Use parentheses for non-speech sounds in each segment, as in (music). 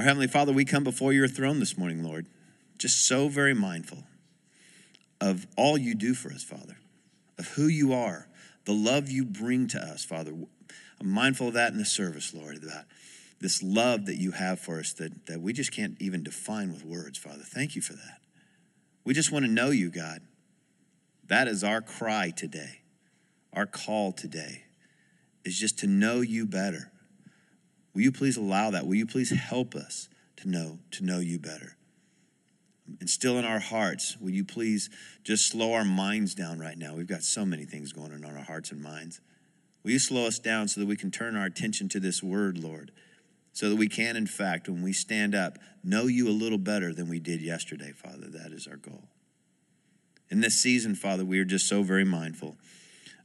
Our Heavenly Father, we come before your throne this morning, Lord, just so very mindful of all you do for us, Father, of who you are, the love you bring to us, Father. I'm mindful of that in the service, Lord, that this love that you have for us that, that we just can't even define with words, Father. Thank you for that. We just want to know you, God. That is our cry today. Our call today is just to know you better. Will you please allow that? Will you please help us to know to know you better? And still in our hearts, will you please just slow our minds down right now? We've got so many things going on in our hearts and minds. Will you slow us down so that we can turn our attention to this word, Lord? So that we can, in fact, when we stand up, know you a little better than we did yesterday, Father. That is our goal. In this season, Father, we are just so very mindful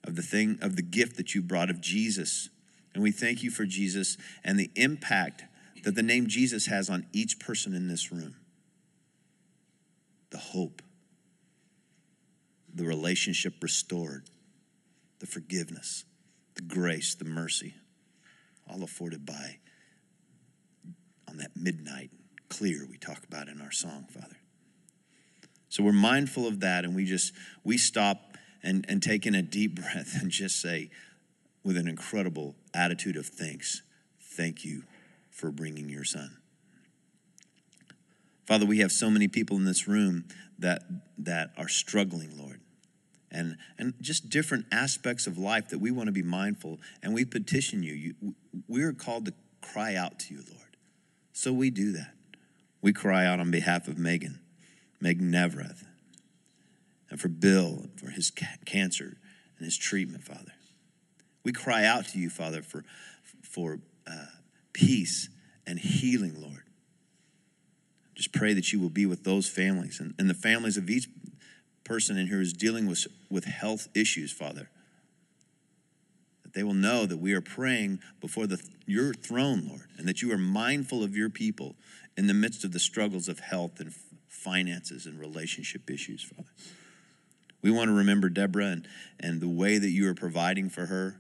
of the thing, of the gift that you brought of Jesus. And we thank you for Jesus and the impact that the name Jesus has on each person in this room. The hope, the relationship restored, the forgiveness, the grace, the mercy, all afforded by on that midnight clear we talk about in our song, Father. So we're mindful of that and we just we stop and, and take in a deep (laughs) breath and just say with an incredible attitude of thanks, thank you for bringing your son. Father, we have so many people in this room that that are struggling, Lord. And, and just different aspects of life that we want to be mindful and we petition you. you we're called to cry out to you, Lord. So we do that. We cry out on behalf of Megan, Megan Nevreth, and for Bill, for his ca- cancer and his treatment, Father. We cry out to you, Father, for, for uh, peace and healing, Lord. Just pray that you will be with those families and, and the families of each person in here who's dealing with, with health issues, Father That they will know that we are praying before the, your throne, Lord, and that you are mindful of your people in the midst of the struggles of health and finances and relationship issues, Father. We want to remember Deborah and, and the way that you are providing for her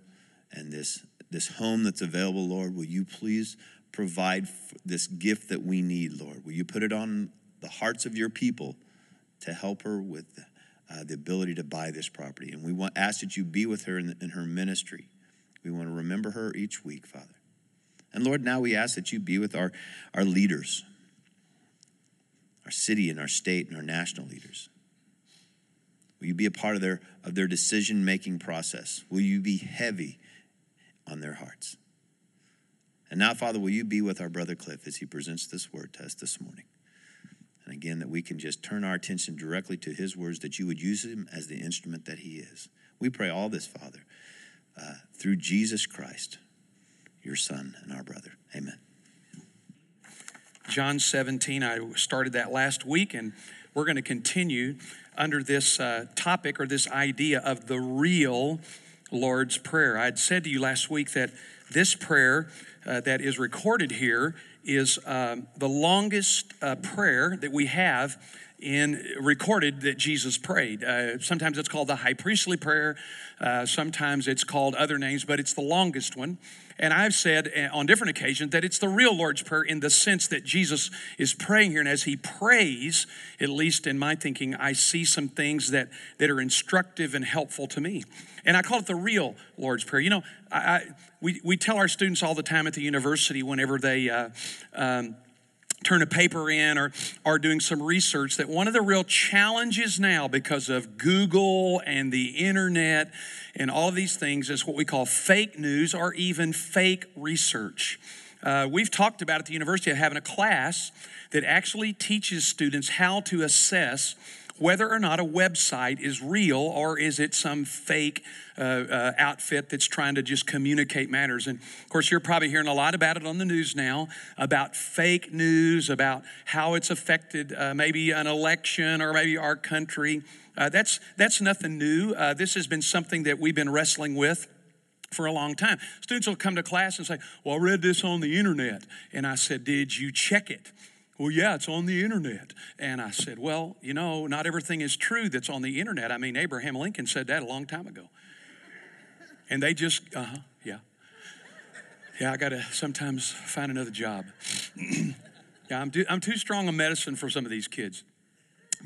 and this, this home that's available, Lord. Will you please provide this gift that we need, Lord? Will you put it on the hearts of your people to help her with uh, the ability to buy this property? And we want ask that you be with her in, in her ministry we want to remember her each week, Father. And Lord, now we ask that you be with our, our leaders, our city and our state and our national leaders. Will you be a part of their, of their decision making process? Will you be heavy on their hearts? And now, Father, will you be with our brother Cliff as he presents this word to us this morning? And again, that we can just turn our attention directly to his words, that you would use him as the instrument that he is. We pray all this, Father, uh, through Jesus Christ, your Son and our brother. Amen. John 17, I started that last week, and we're going to continue under this uh, topic or this idea of the real Lord's Prayer. I had said to you last week that this prayer uh, that is recorded here is um, the longest uh, prayer that we have in recorded that Jesus prayed. Uh, sometimes it's called the high priestly prayer. Uh, sometimes it's called other names, but it's the longest one. And I've said uh, on different occasions that it's the real Lord's Prayer in the sense that Jesus is praying here. And as he prays, at least in my thinking, I see some things that, that are instructive and helpful to me. And I call it the real Lord's Prayer. You know, I, I we, we tell our students all the time at the university whenever they, uh, um, turn a paper in or are doing some research that one of the real challenges now because of Google and the internet and all of these things is what we call fake news or even fake research. Uh, we've talked about at the university of having a class that actually teaches students how to assess whether or not a website is real or is it some fake uh, uh, outfit that's trying to just communicate matters. And of course, you're probably hearing a lot about it on the news now about fake news, about how it's affected uh, maybe an election or maybe our country. Uh, that's, that's nothing new. Uh, this has been something that we've been wrestling with for a long time. Students will come to class and say, Well, I read this on the internet. And I said, Did you check it? Well, yeah, it's on the internet. And I said, Well, you know, not everything is true that's on the internet. I mean, Abraham Lincoln said that a long time ago. And they just, uh huh, yeah. Yeah, I got to sometimes find another job. (clears throat) Yeah, I'm too, I'm too strong a medicine for some of these kids.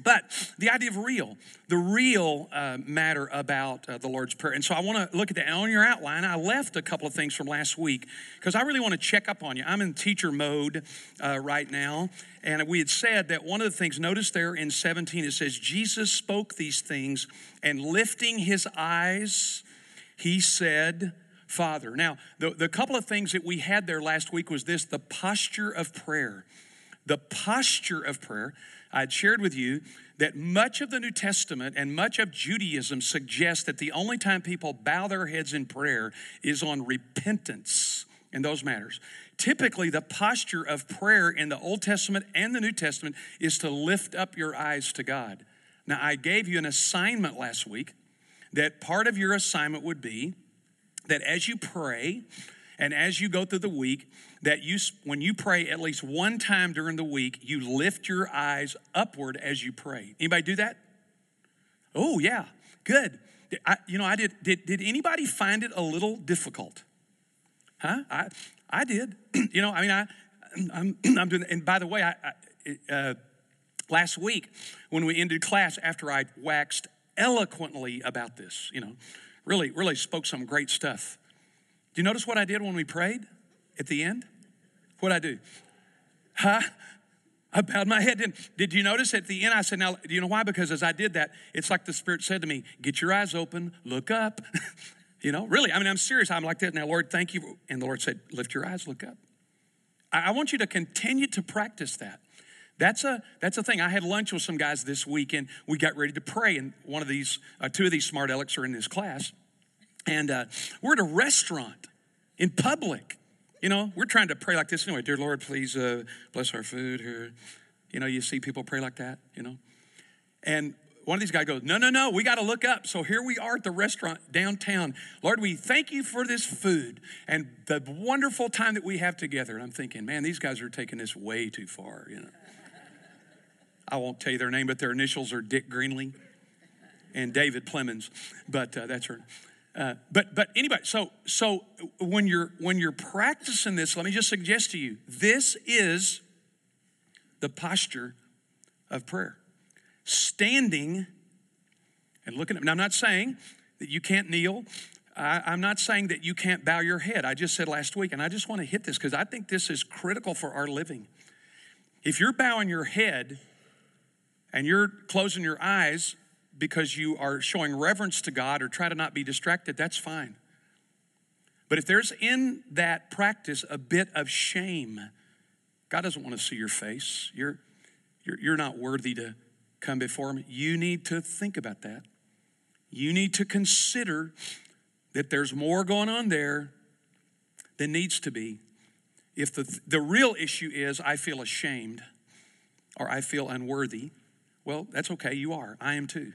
But the idea of real, the real uh, matter about uh, the Lord's Prayer. And so I want to look at that. And on your outline, I left a couple of things from last week because I really want to check up on you. I'm in teacher mode uh, right now. And we had said that one of the things, notice there in 17, it says, Jesus spoke these things and lifting his eyes, he said, Father. Now, the, the couple of things that we had there last week was this the posture of prayer. The posture of prayer. I'd shared with you that much of the New Testament and much of Judaism suggests that the only time people bow their heads in prayer is on repentance in those matters. Typically, the posture of prayer in the Old Testament and the New Testament is to lift up your eyes to God. Now, I gave you an assignment last week that part of your assignment would be that as you pray and as you go through the week, that you, when you pray at least one time during the week, you lift your eyes upward as you pray. Anybody do that? Oh, yeah, good. I, you know, I did, did. Did anybody find it a little difficult? Huh? I, I did. (clears throat) you know, I mean, I, (clears throat) I'm, (clears throat) I'm doing. And by the way, I, I uh, last week when we ended class, after I waxed eloquently about this, you know, really, really spoke some great stuff. Do you notice what I did when we prayed? At the end? What'd I do? Huh? I bowed my head. Did, did you notice at the end? I said, Now, do you know why? Because as I did that, it's like the Spirit said to me, Get your eyes open, look up. (laughs) you know, really, I mean, I'm serious. I'm like that. Now, Lord, thank you. And the Lord said, Lift your eyes, look up. I, I want you to continue to practice that. That's a that's a thing. I had lunch with some guys this week, and we got ready to pray. And one of these, uh, two of these smart alecks are in this class, and uh, we're at a restaurant in public, you know, we're trying to pray like this anyway. Dear Lord, please uh, bless our food here. You know, you see people pray like that, you know. And one of these guys goes, No, no, no, we got to look up. So here we are at the restaurant downtown. Lord, we thank you for this food and the wonderful time that we have together. And I'm thinking, man, these guys are taking this way too far, you know. I won't tell you their name, but their initials are Dick Greenlee and David Plemons, but uh, that's her. Uh, but but anybody, so so when you're when you're practicing this, let me just suggest to you, this is the posture of prayer. Standing and looking at. Now, I'm not saying that you can't kneel. I, I'm not saying that you can't bow your head. I just said last week, and I just want to hit this because I think this is critical for our living. If you're bowing your head and you're closing your eyes, because you are showing reverence to God or try to not be distracted, that's fine. But if there's in that practice a bit of shame, God doesn't want to see your face. You're, you're, you're not worthy to come before Him. You need to think about that. You need to consider that there's more going on there than needs to be. If the, the real issue is, I feel ashamed or I feel unworthy, well, that's okay. You are. I am too.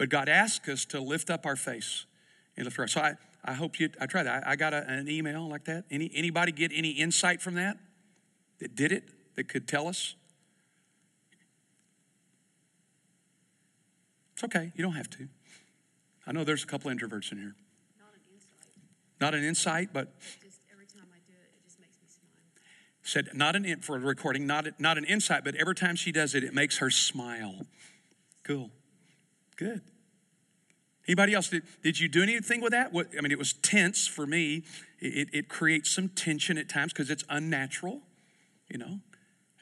But God asks us to lift up our face and lift our. So I, I hope you. I tried that. I, I got a, an email like that. Any anybody get any insight from that? That did it? That could tell us? It's okay. You don't have to. I know there's a couple introverts in here. Not an insight. Not an insight, but Just every time I do it, it just makes me smile. said not an in, for a recording, not not an insight, but every time she does it, it makes her smile. Cool. Good. Anybody else? Did, did you do anything with that? What, I mean, it was tense for me. It, it creates some tension at times because it's unnatural, you know.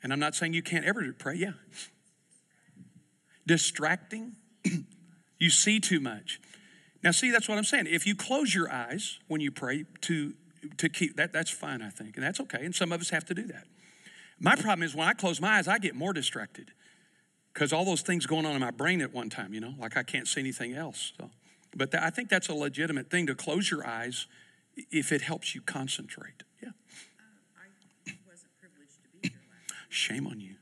And I'm not saying you can't ever pray. Yeah. Distracting. (clears throat) you see too much. Now, see, that's what I'm saying. If you close your eyes when you pray to to keep that, that's fine, I think, and that's okay. And some of us have to do that. My problem is when I close my eyes, I get more distracted because all those things going on in my brain at one time, you know, like I can't see anything else. So, but th- I think that's a legitimate thing to close your eyes if it helps you concentrate. Yeah. Uh, I wasn't privileged to be here last, Shame on you.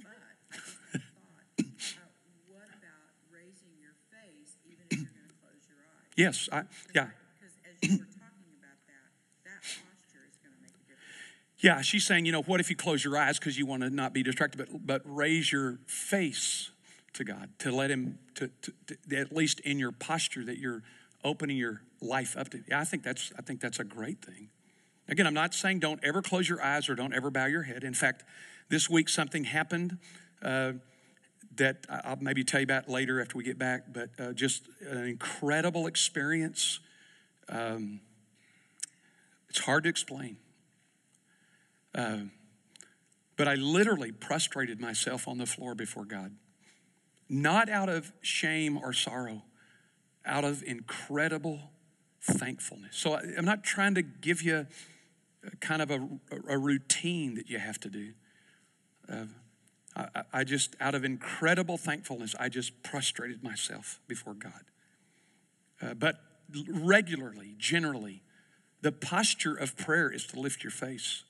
but I just had a thought. Uh, what about raising your face even if you're going to close your eyes? Yes. I, yeah. Because as you were talking about that, that posture is going to make a difference. Yeah. She's saying, you know, what if you close your eyes because you want to not be distracted, but but raise your face to God to let Him to, to, to at least in your posture that you're opening your life up to. Yeah, I think that's I think that's a great thing. Again, I'm not saying don't ever close your eyes or don't ever bow your head. In fact, this week something happened uh, that I'll maybe tell you about later after we get back, but uh, just an incredible experience. Um, it's hard to explain. Uh, but I literally prostrated myself on the floor before God, not out of shame or sorrow, out of incredible thankfulness. So I- I'm not trying to give you kind of a, a routine that you have to do. Uh, I, I just, out of incredible thankfulness, I just prostrated myself before God. Uh, but regularly, generally, the posture of prayer is to lift your face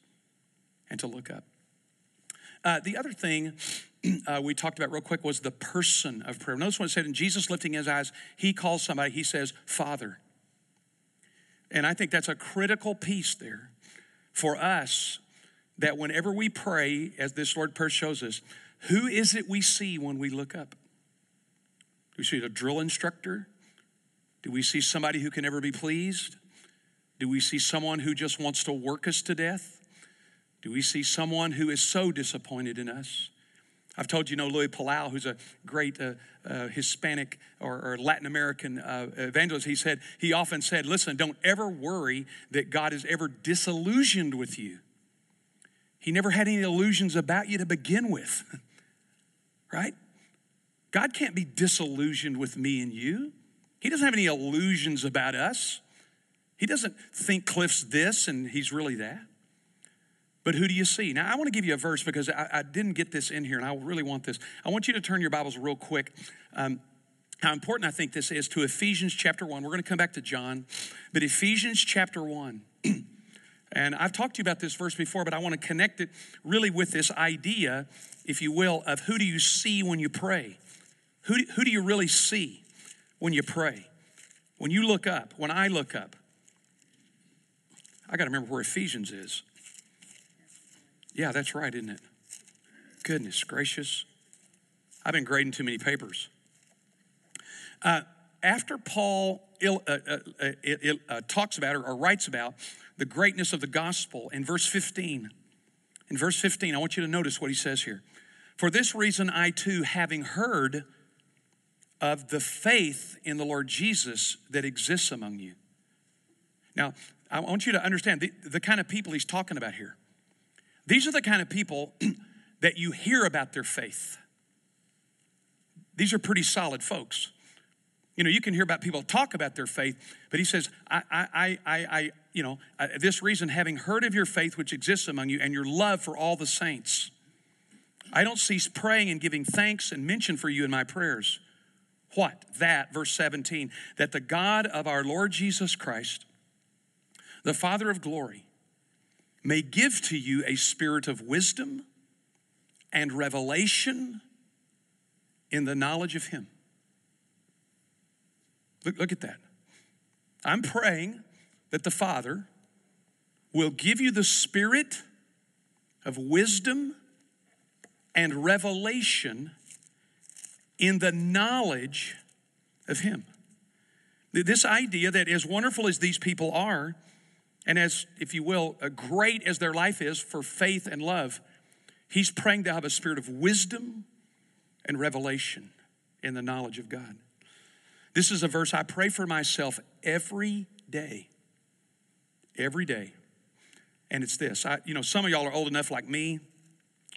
and to look up. Uh, the other thing (clears throat) uh, we talked about real quick was the person of prayer. Notice what it said in Jesus lifting his eyes, he calls somebody, he says, Father. And I think that's a critical piece there for us that whenever we pray, as this Lord Prayer shows us, who is it we see when we look up? Do we see a drill instructor? Do we see somebody who can never be pleased? Do we see someone who just wants to work us to death? Do we see someone who is so disappointed in us? I've told you, know Luis Palau, who's a great uh, uh, Hispanic or, or Latin American uh, evangelist. He said he often said, "Listen, don't ever worry that God is ever disillusioned with you. He never had any illusions about you to begin with, (laughs) right? God can't be disillusioned with me and you. He doesn't have any illusions about us. He doesn't think Cliff's this and he's really that." But who do you see? Now, I want to give you a verse because I, I, didn't get this in here and I really want this. I want you to turn your Bibles real quick. Um, how important I think this is to Ephesians chapter 1. We're going to come back to John, but Ephesians chapter 1. (clears throat) and I've talked to you about this verse before, but I want to connect it really with this idea, if you will, of who do you see when you pray? Who, who do you really see when you pray? When you look up, when I look up, I got to remember where Ephesians is. Yeah, that's right, isn't it? Goodness gracious. I've been grading too many papers. Uh, after Paul il, uh, uh, uh talks about or, or writes about the greatness of the gospel in verse 15, in verse 15, I want you to notice what he says here. For this reason, I too, having heard of the faith in the Lord Jesus that exists among you. Now, I want you to understand the, the kind of people he's talking about here. These are the kind of people (clears throat) that you hear about their faith. These are pretty solid folks. You know, you can hear about people talk about their faith, but he says, I, I, I, I you know, this reason, having heard of your faith which exists among you and your love for all the saints, I don't cease praying and giving thanks and mention for you in my prayers. What? That, verse 17, that the God of our Lord Jesus Christ, the Father of glory, may give to you a spirit of wisdom and revelation in the knowledge of Him. Look, look at that. I'm praying that the Father will give you the spirit of wisdom and revelation in the knowledge of Him. This idea that, as wonderful as these people are, and as, if you will, great as their life is for faith and love, he's praying to have a spirit of wisdom and revelation in the knowledge of God. This is a verse I pray for myself every day. Every day. And it's this. I, you know, some of y'all are old enough like me. You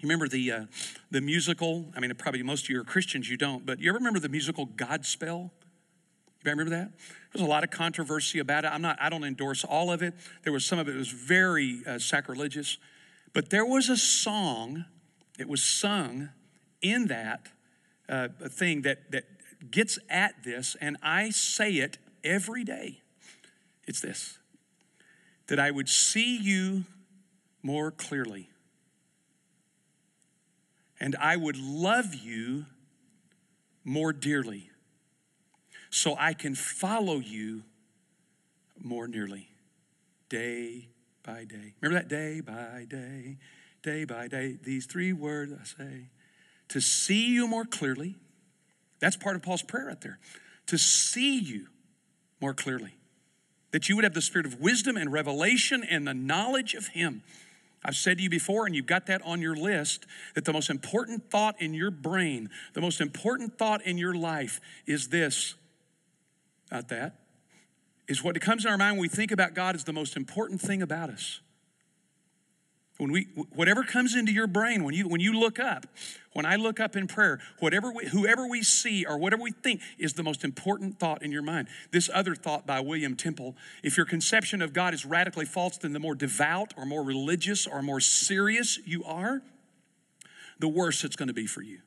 remember the, uh, the musical? I mean, probably most of you are Christians, you don't, but you ever remember the musical Godspell? You remember that? There was a lot of controversy about it. I'm not, I don't endorse all of it. There was some of it was very uh, sacrilegious. But there was a song that was sung in that uh, thing that, that gets at this, and I say it every day. It's this that I would see you more clearly, and I would love you more dearly so I can follow you more nearly day by day. Remember that day by day, day by day, these three words I say to see you more clearly. That's part of Paul's prayer right there. To see you more clearly. that you would have the spirit of wisdom and revelation and the knowledge of Him. I've said to you before, and you've got that on your list, that the most important thought in your brain, the most important thought in your life is this, not that, is what comes in our mind when we think about God is the most important thing about us. When we, whatever comes into your brain, when you, when you look up, when I look up in prayer, whatever we, whoever we see or whatever we think is the most important thought in your mind. This other thought by William Temple if your conception of God is radically false, then the more devout or more religious or more serious you are, the worse it's going to be for you.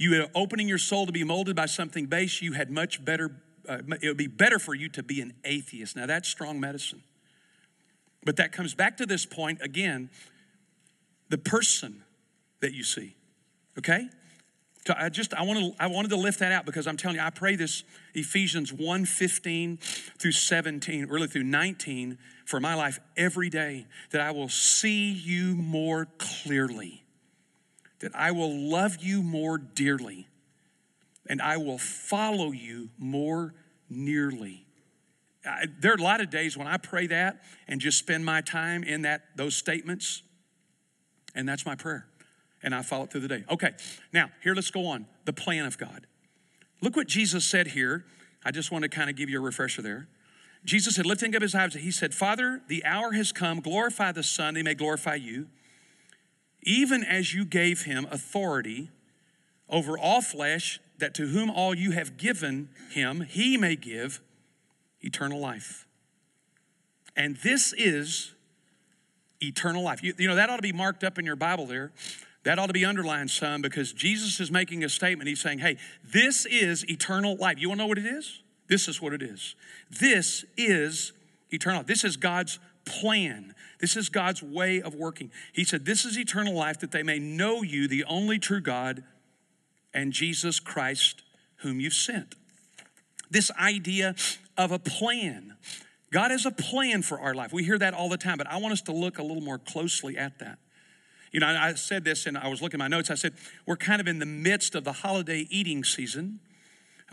You are opening your soul to be molded by something base, you had much better, uh, it would be better for you to be an atheist. Now, that's strong medicine. But that comes back to this point again the person that you see. Okay? So I just I want to I wanted to lift that out because I'm telling you I pray this Ephesians 1 15 through 17, really through 19 for my life every day that I will see you more clearly, that I will love you more dearly, and I will follow you more nearly. I, there are a lot of days when I pray that and just spend my time in that those statements, and that's my prayer. And I follow it through the day. Okay, now here let's go on. The plan of God. Look what Jesus said here. I just want to kind of give you a refresher there. Jesus said, lifting up his eyes, he said, Father, the hour has come, glorify the Son, they may glorify you, even as you gave him authority over all flesh, that to whom all you have given him, he may give eternal life. And this is eternal life. You, you, know, that ought to be marked up in your Bible there. That ought to be underlined some because Jesus is making a statement. He's saying, hey, this is eternal life. You want to know what it is? This is what it is. This is eternal. This is God's plan. This is God's way of working. He said, This is eternal life that they may know you, the only true God, and Jesus Christ, whom you've sent. This idea of a plan. God has a plan for our life. We hear that all the time, but I want us to look a little more closely at that. You know, I said this and I was looking at my notes. I said, we're kind of in the midst of the holiday eating season.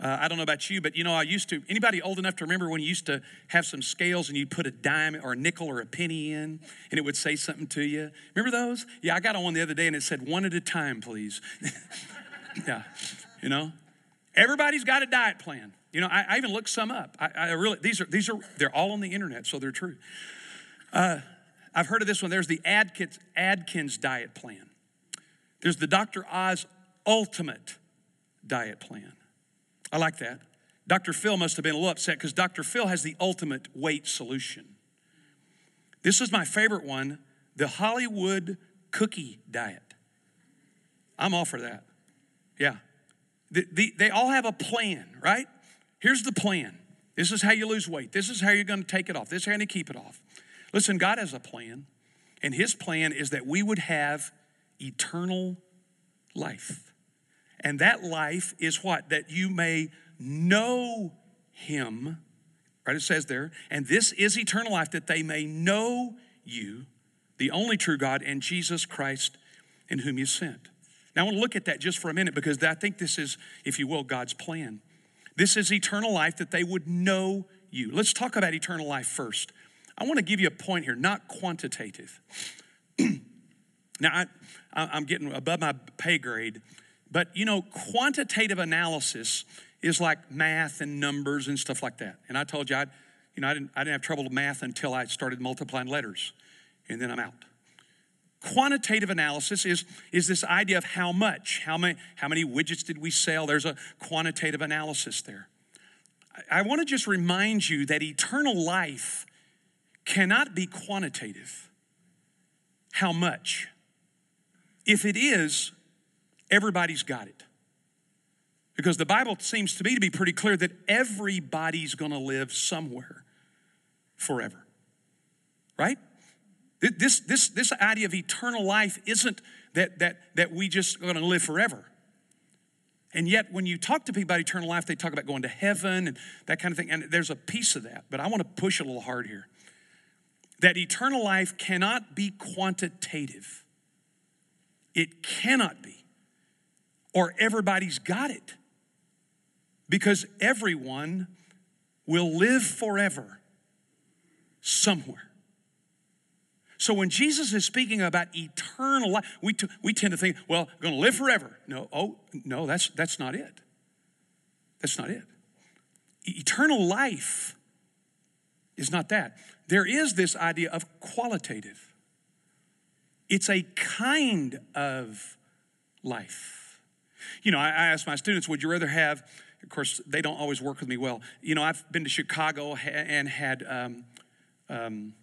Uh, I don't know about you, but you know, I used to, anybody old enough to remember when you used to have some scales and you'd put a dime or a nickel or a penny in and it would say something to you? Remember those? Yeah, I got on one the other day and it said, one at a time, please. (laughs) yeah, you know, everybody's got a diet plan. You know, I, I even looked some up. I, I, really these are these are they're all on the internet, so they're true. Uh, I've heard of this one. There's the Adkins, Atkins diet plan. There's the Dr. Oz Ultimate diet plan. I like that. Dr. Phil must have been a little upset because Dr. Phil has the ultimate weight solution. This is my favorite one the Hollywood cookie diet. I'm all for that. Yeah. The, the, they all have a plan, right? Here's the plan. This is how you lose weight. This is how you're going to take it off. This is how you keep it off. Listen, God has a plan, and His plan is that we would have eternal life. And that life is what? That you may know Him, right? It says there, and this is eternal life, that they may know you, the only true God, and Jesus Christ, in whom you sent. Now, I want to look at that just for a minute because I think this is, if you will, God's plan. This is eternal life that they would know you. Let's talk about eternal life first. I want to give you a point here, not quantitative. (clears throat) now, I, am getting above my pay grade, but you know, quantitative analysis is like math and numbers and stuff like that. And I told you, I, you know, I didn't, I didn't have trouble with math until I started multiplying letters, and then I'm out. Quantitative analysis is, is this idea of how much, how many, how many widgets did we sell? There's a quantitative analysis there. I, I want to just remind you that eternal life cannot be quantitative. How much? If it is, everybody's got it. Because the Bible seems to me to be pretty clear that everybody's going to live somewhere forever. Right? This, this, this idea of eternal life isn't that, that, that we just going to live forever. And yet, when you talk to people about eternal life, they talk about going to heaven and that kind of thing. And there's a piece of that, but I want to push a little hard here. That eternal life cannot be quantitative, it cannot be, or everybody's got it. Because everyone will live forever somewhere. So when Jesus is speaking about eternal life, we, t- we tend to think, well, going to live forever. No, oh, no, that's, that's not it. That's not it. Eternal life is not that. There is this idea of qualitative, it's a kind of life. You know, I, I ask my students, would you rather have, of course, they don't always work with me well. You know, I've been to Chicago and had, um, um,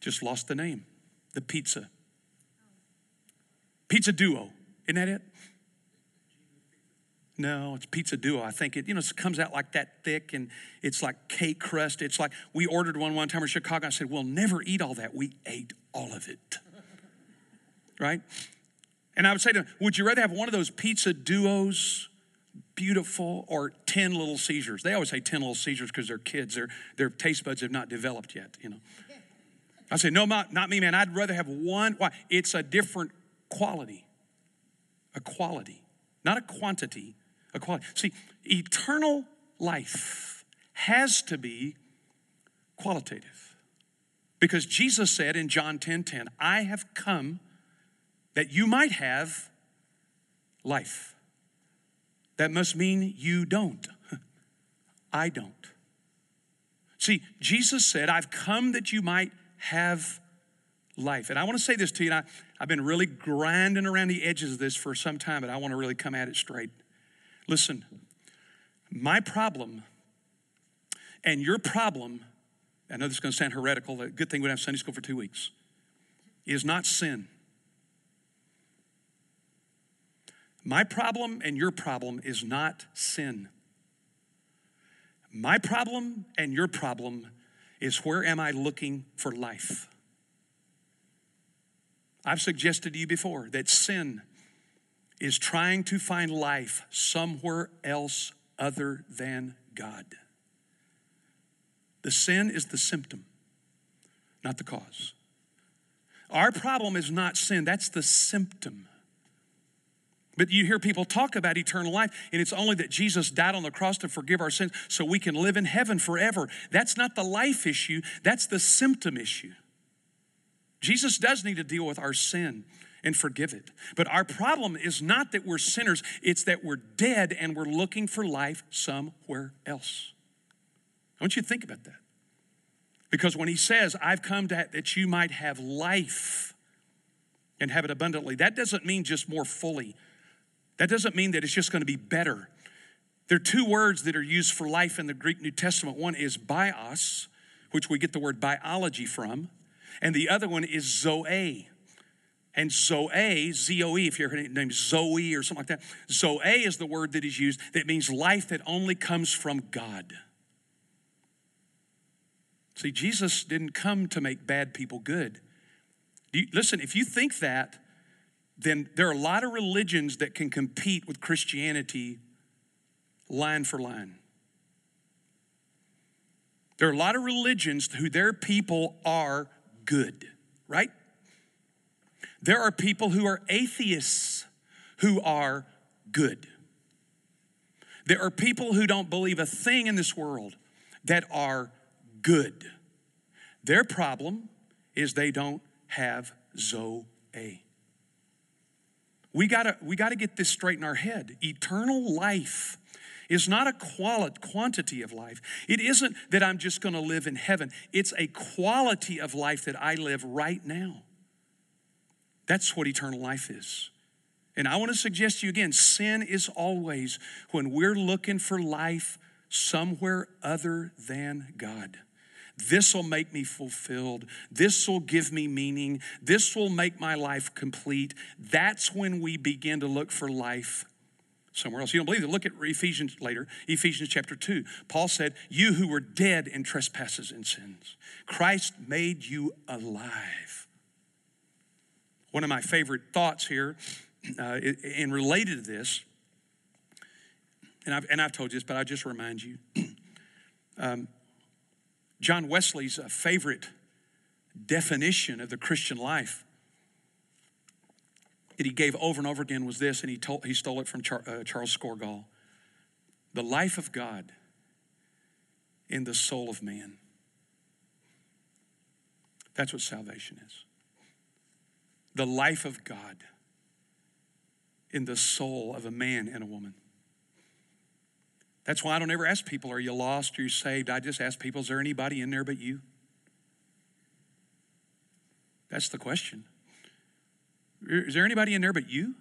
just lost the name, the pizza. Pizza Duo, isn't that it? No, it's Pizza Duo. I think it, you know, it comes out like that thick and it's like cake crust. It's like we ordered one one time in Chicago. I said, we'll never eat all that. We ate all of it. (laughs) right? And I would say to them, would you rather have one of those Pizza Duos, beautiful, or 10 Little Caesars? They always say 10 Little Caesars because they're kids. Their, their taste buds have not developed yet, you know. I say, no, not, not me, man. I'd rather have one. Why? It's a different quality. A quality, not a quantity, a quality. See, eternal life has to be qualitative. Because Jesus said in John 10 10, I have come that you might have life. That must mean you don't. (laughs) I don't. See, Jesus said, I've come that you might have life. And I want to say this to you, I, I've been really grinding around the edges of this for some time, but I want to really come at it straight. Listen, my problem and your problem, I know this is going to sound heretical, good thing we have Sunday school for two weeks, is not sin. My problem and your problem is not sin. My problem and your problem is where am I looking for life? I've suggested to you before that sin is trying to find life somewhere else other than God. The sin is the symptom, not the cause. Our problem is not sin, that's the symptom. But you hear people talk about eternal life, and it's only that Jesus died on the cross to forgive our sins so we can live in heaven forever. That's not the life issue, that's the symptom issue. Jesus does need to deal with our sin and forgive it. But our problem is not that we're sinners, it's that we're dead and we're looking for life somewhere else. I want you to think about that. Because when he says, I've come to, that you might have life and have it abundantly, that doesn't mean just more fully. That doesn't mean that it's just going to be better. There are two words that are used for life in the Greek New Testament. One is bios, which we get the word biology from, and the other one is zoe. And Zoe, Z O E, if your name is Zoe or something like that, Zoe is the word that is used that means life that only comes from God. See, Jesus didn't come to make bad people good. You, listen, if you think that, then there are a lot of religions that can compete with Christianity line for line. There are a lot of religions who their people are good, right? There are people who are atheists who are good. There are people who don't believe a thing in this world that are good. Their problem is they don't have Zoe. We gotta, we gotta get this straight in our head. Eternal life is not a quality, quantity of life. It isn't that I'm just gonna live in heaven, it's a quality of life that I live right now. That's what eternal life is. And I want to suggest to you again sin is always when we're looking for life somewhere other than God. This will make me fulfilled. This will give me meaning. This will make my life complete. That's when we begin to look for life somewhere else. You don't believe it? Look at Ephesians later, Ephesians chapter 2. Paul said, You who were dead in trespasses and sins, Christ made you alive. One of my favorite thoughts here, uh, and related to this, and I've, and I've told you this, but I'll just remind you. (clears throat) um, John Wesley's favorite definition of the Christian life that he gave over and over again was this, and he, told, he stole it from Char, uh, Charles Scougal The life of God in the soul of man. That's what salvation is. The life of God in the soul of a man and a woman. That's why I don't ever ask people, Are you lost? Are you saved? I just ask people, Is there anybody in there but you? That's the question. Is there anybody in there but you?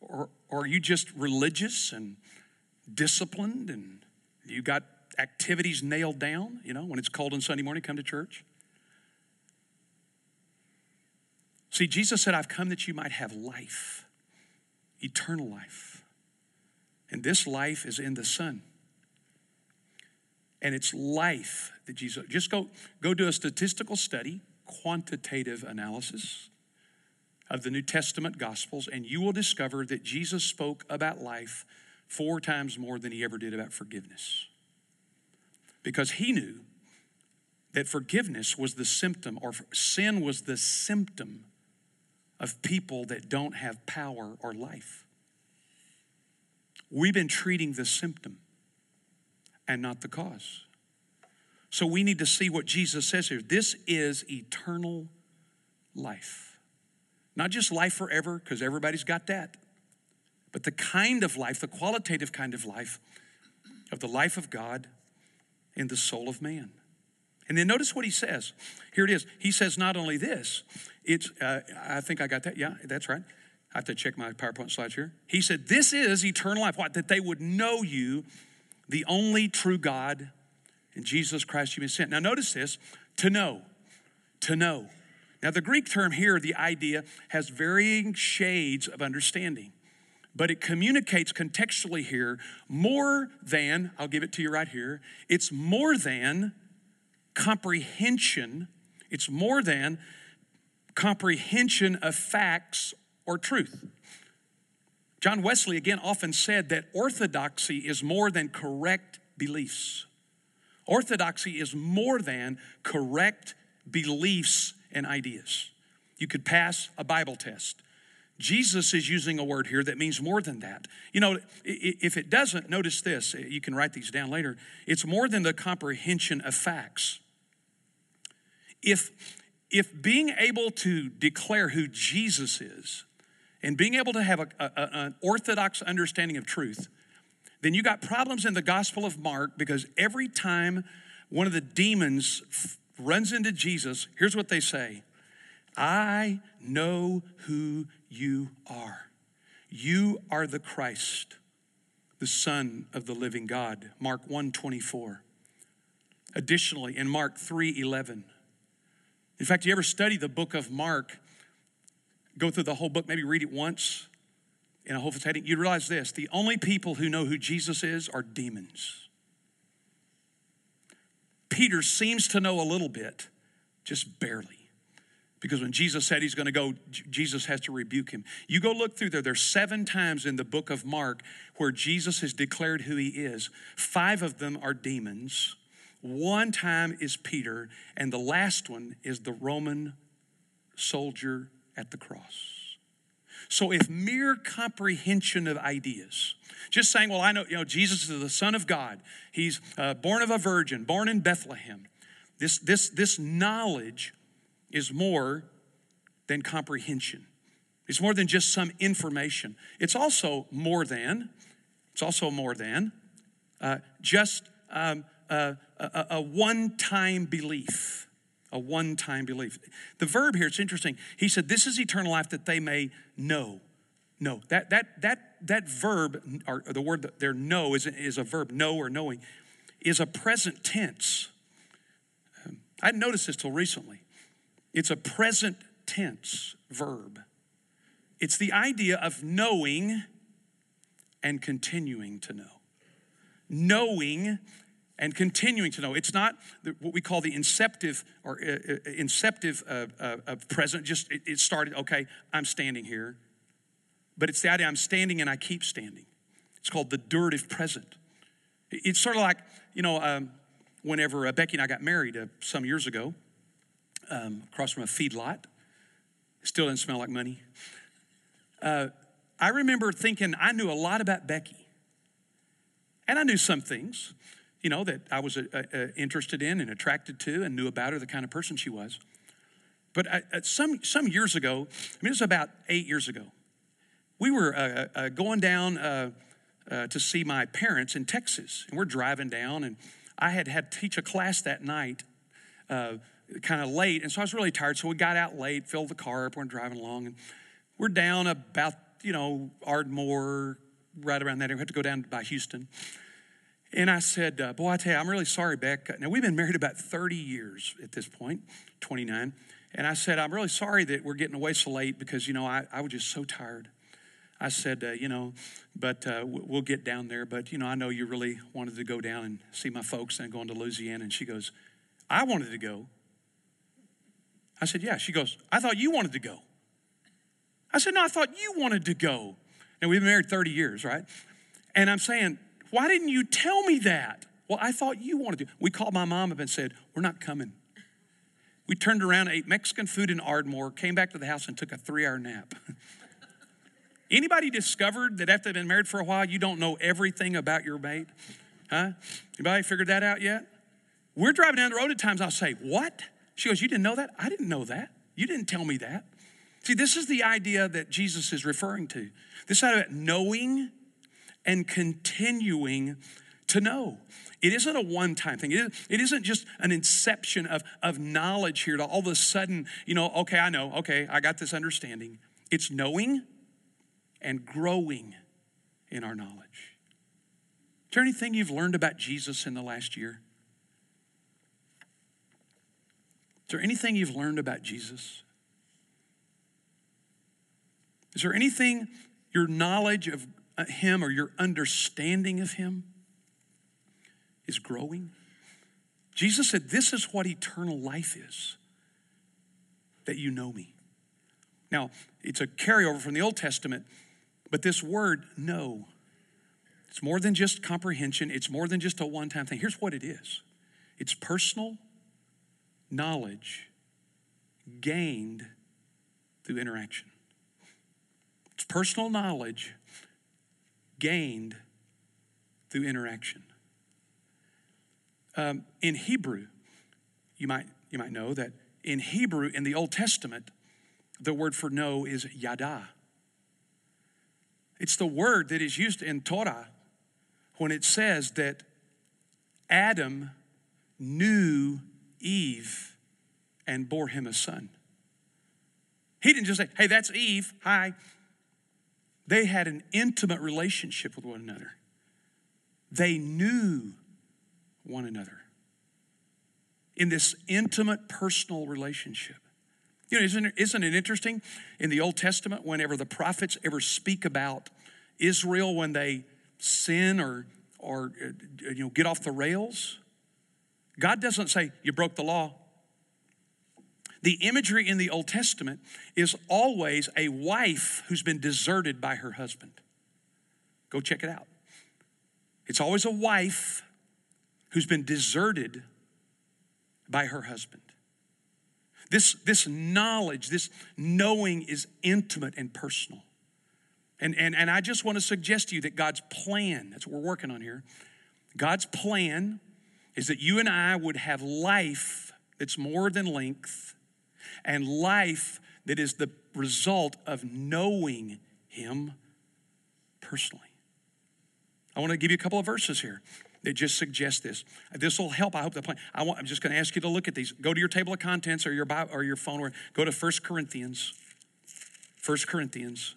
Or, or are you just religious and disciplined and you got activities nailed down? You know, when it's cold on Sunday morning, come to church. See, Jesus said, I've come that you might have life, eternal life. And this life is in the Son. And it's life that Jesus, just go, go do a statistical study, quantitative analysis of the New Testament Gospels, and you will discover that Jesus spoke about life four times more than he ever did about forgiveness. Because he knew that forgiveness was the symptom, or sin was the symptom of people that don't have power or life. We've been treating the symptom and not the cause. So we need to see what Jesus says here. This is eternal life. Not just life forever, because everybody's got that, but the kind of life, the qualitative kind of life of the life of God in the soul of man. And then notice what he says. Here it is. He says not only this, it's, uh, I think I got that. Yeah, that's right. I have to check my PowerPoint slides here. He said, This is eternal life. What? That they would know you, the only true God, and Jesus Christ you've been sent. Now, notice this to know. To know. Now, the Greek term here, the idea, has varying shades of understanding, but it communicates contextually here more than, I'll give it to you right here, it's more than comprehension, it's more than comprehension of facts or truth. John Wesley again often said that orthodoxy is more than correct beliefs. Orthodoxy is more than correct beliefs and ideas. You could pass a Bible test. Jesus is using a word here that means more than that. You know, if it doesn't, notice this. You can write these down later. It's more than the comprehension of facts. If, if being able to declare who Jesus is and being able to have a, a, an orthodox understanding of truth, then you got problems in the Gospel of Mark because every time one of the demons f- runs into Jesus, here's what they say I know who you are. You are the Christ, the Son of the living God. Mark 1 24. Additionally, in Mark 3 11, in fact, you ever study the book of Mark, go through the whole book, maybe read it once in a whole setting, you realize this the only people who know who Jesus is are demons. Peter seems to know a little bit, just barely. Because when Jesus said he's going to go, Jesus has to rebuke him. You go look through there, there's seven times in the book of Mark where Jesus has declared who he is. Five of them are demons, one time is Peter, and the last one is the Roman soldier at the cross. So, if mere comprehension of ideas, just saying, well, I know, you know, Jesus is the Son of God, he's uh, born of a virgin, born in Bethlehem, this, this, this knowledge is more than comprehension. It's more than just some information. It's also more than, it's also more than uh, just um, uh, a, a one time belief. A one time belief. The verb here, it's interesting. He said, This is eternal life that they may know. Know. That, that, that, that verb, or the word there, know, is, is a verb, know or knowing, is a present tense. I didn't notice this till recently. It's a present tense verb. It's the idea of knowing and continuing to know. Knowing and continuing to know. It's not what we call the inceptive or uh, uh inceptive uh, uh, present. Just it, it, started. Okay, I'm standing here, but it's the idea I'm standing and I keep standing. It's called the durative present. It's sort of like you know, um, whenever uh, Becky and I got married uh, some years ago, um, across from a feedlot. Still doesn't smell like money. I remember thinking I knew a lot about Becky, and I knew some things you know, that I was uh, uh, interested in and attracted to and knew about her, the kind of person she was. But I, uh, some, some years ago, I mean, it was about eight years ago, we were going down to see my parents in Texas. And we're driving down, and I had had to teach a class that night, kind of late. And so I was really tired. So we got out late, filled the car up, we're driving along, and we're down about, you know, Ardmore, right around that area. We had to go down by Houston. And I said, uh, Boy, I tell you, I'm really sorry, Beck. Now, we've been married about 30 years at this point, 29. And I said, I'm really sorry that we're getting away so late because, you know, I, I was just so tired. I said, uh, you know, but uh, we'll get down there. But, you know, I know you really wanted to go down and see my folks and going to Louisiana. And she goes, I wanted to go. I said, yeah. She goes, I thought you wanted to go. I said, no, I thought you wanted to go. And we've been married 30 years, right? And I'm saying, why didn't you tell me that? Well, I thought you wanted to. We called my mom up and said, we're not coming. We turned around, ate Mexican food in Ardmore, came back to the house and took a three hour nap. (laughs) Anybody discovered that after they've been married for a while, you don't know everything about your mate? Huh? Anybody figured that out yet? We're driving down the road at times, I'll say, What? She goes, You didn't know that? I didn't know that. You didn't tell me that. See, this is the idea that Jesus is referring to. This idea of knowing and continuing to know. It isn't a one time thing. It isn't just an inception of, of knowledge here to all of a sudden, you know, okay, I know, okay, I got this understanding. It's knowing and growing in our knowledge. Is there anything you've learned about Jesus in the last year? Is there anything you've learned about Jesus? Is there anything your knowledge of Uh, him or your understanding of Him is growing? Jesus said, This is what eternal life is that you know me. Now, it's a carryover from the Old Testament but this word, know, it's more than just comprehension, it's more than just a one time thing. Here's what it is it's personal knowledge gained through interaction. It's personal knowledge gained through interaction. Um, in Hebrew, you might, you might know that in Hebrew, in the Old Testament, the word for know is yada. It's the word that is used in Torah when it says that Adam knew Eve and bore him a son. He didn't just say, hey, that's Eve, hi. They had an intimate relationship with one another. They knew one another in this intimate personal relationship. You know, isn't isn't it interesting in the Old Testament, whenever the prophets ever speak about Israel when they sin or, or uh, you know, get off the rails, God doesn't say, You broke the law. The imagery in the Old Testament is always a wife who's been deserted by her husband. Go check it out. It's always a wife who's been deserted by her husband. This, this knowledge, this knowing is intimate and personal. And, and, and I just want to suggest to you that God's plan, that's what we're working on here, God's plan is that you and I would have life that's more than length and life that is the result of knowing Him personally. I want to give you a couple of verses here that just suggest this. This will help. I hope the plan. I want, I'm just going to ask you to look at these. Go to your table of contents or your Bible, or your phone, or go to 1 Corinthians. 1 Corinthians.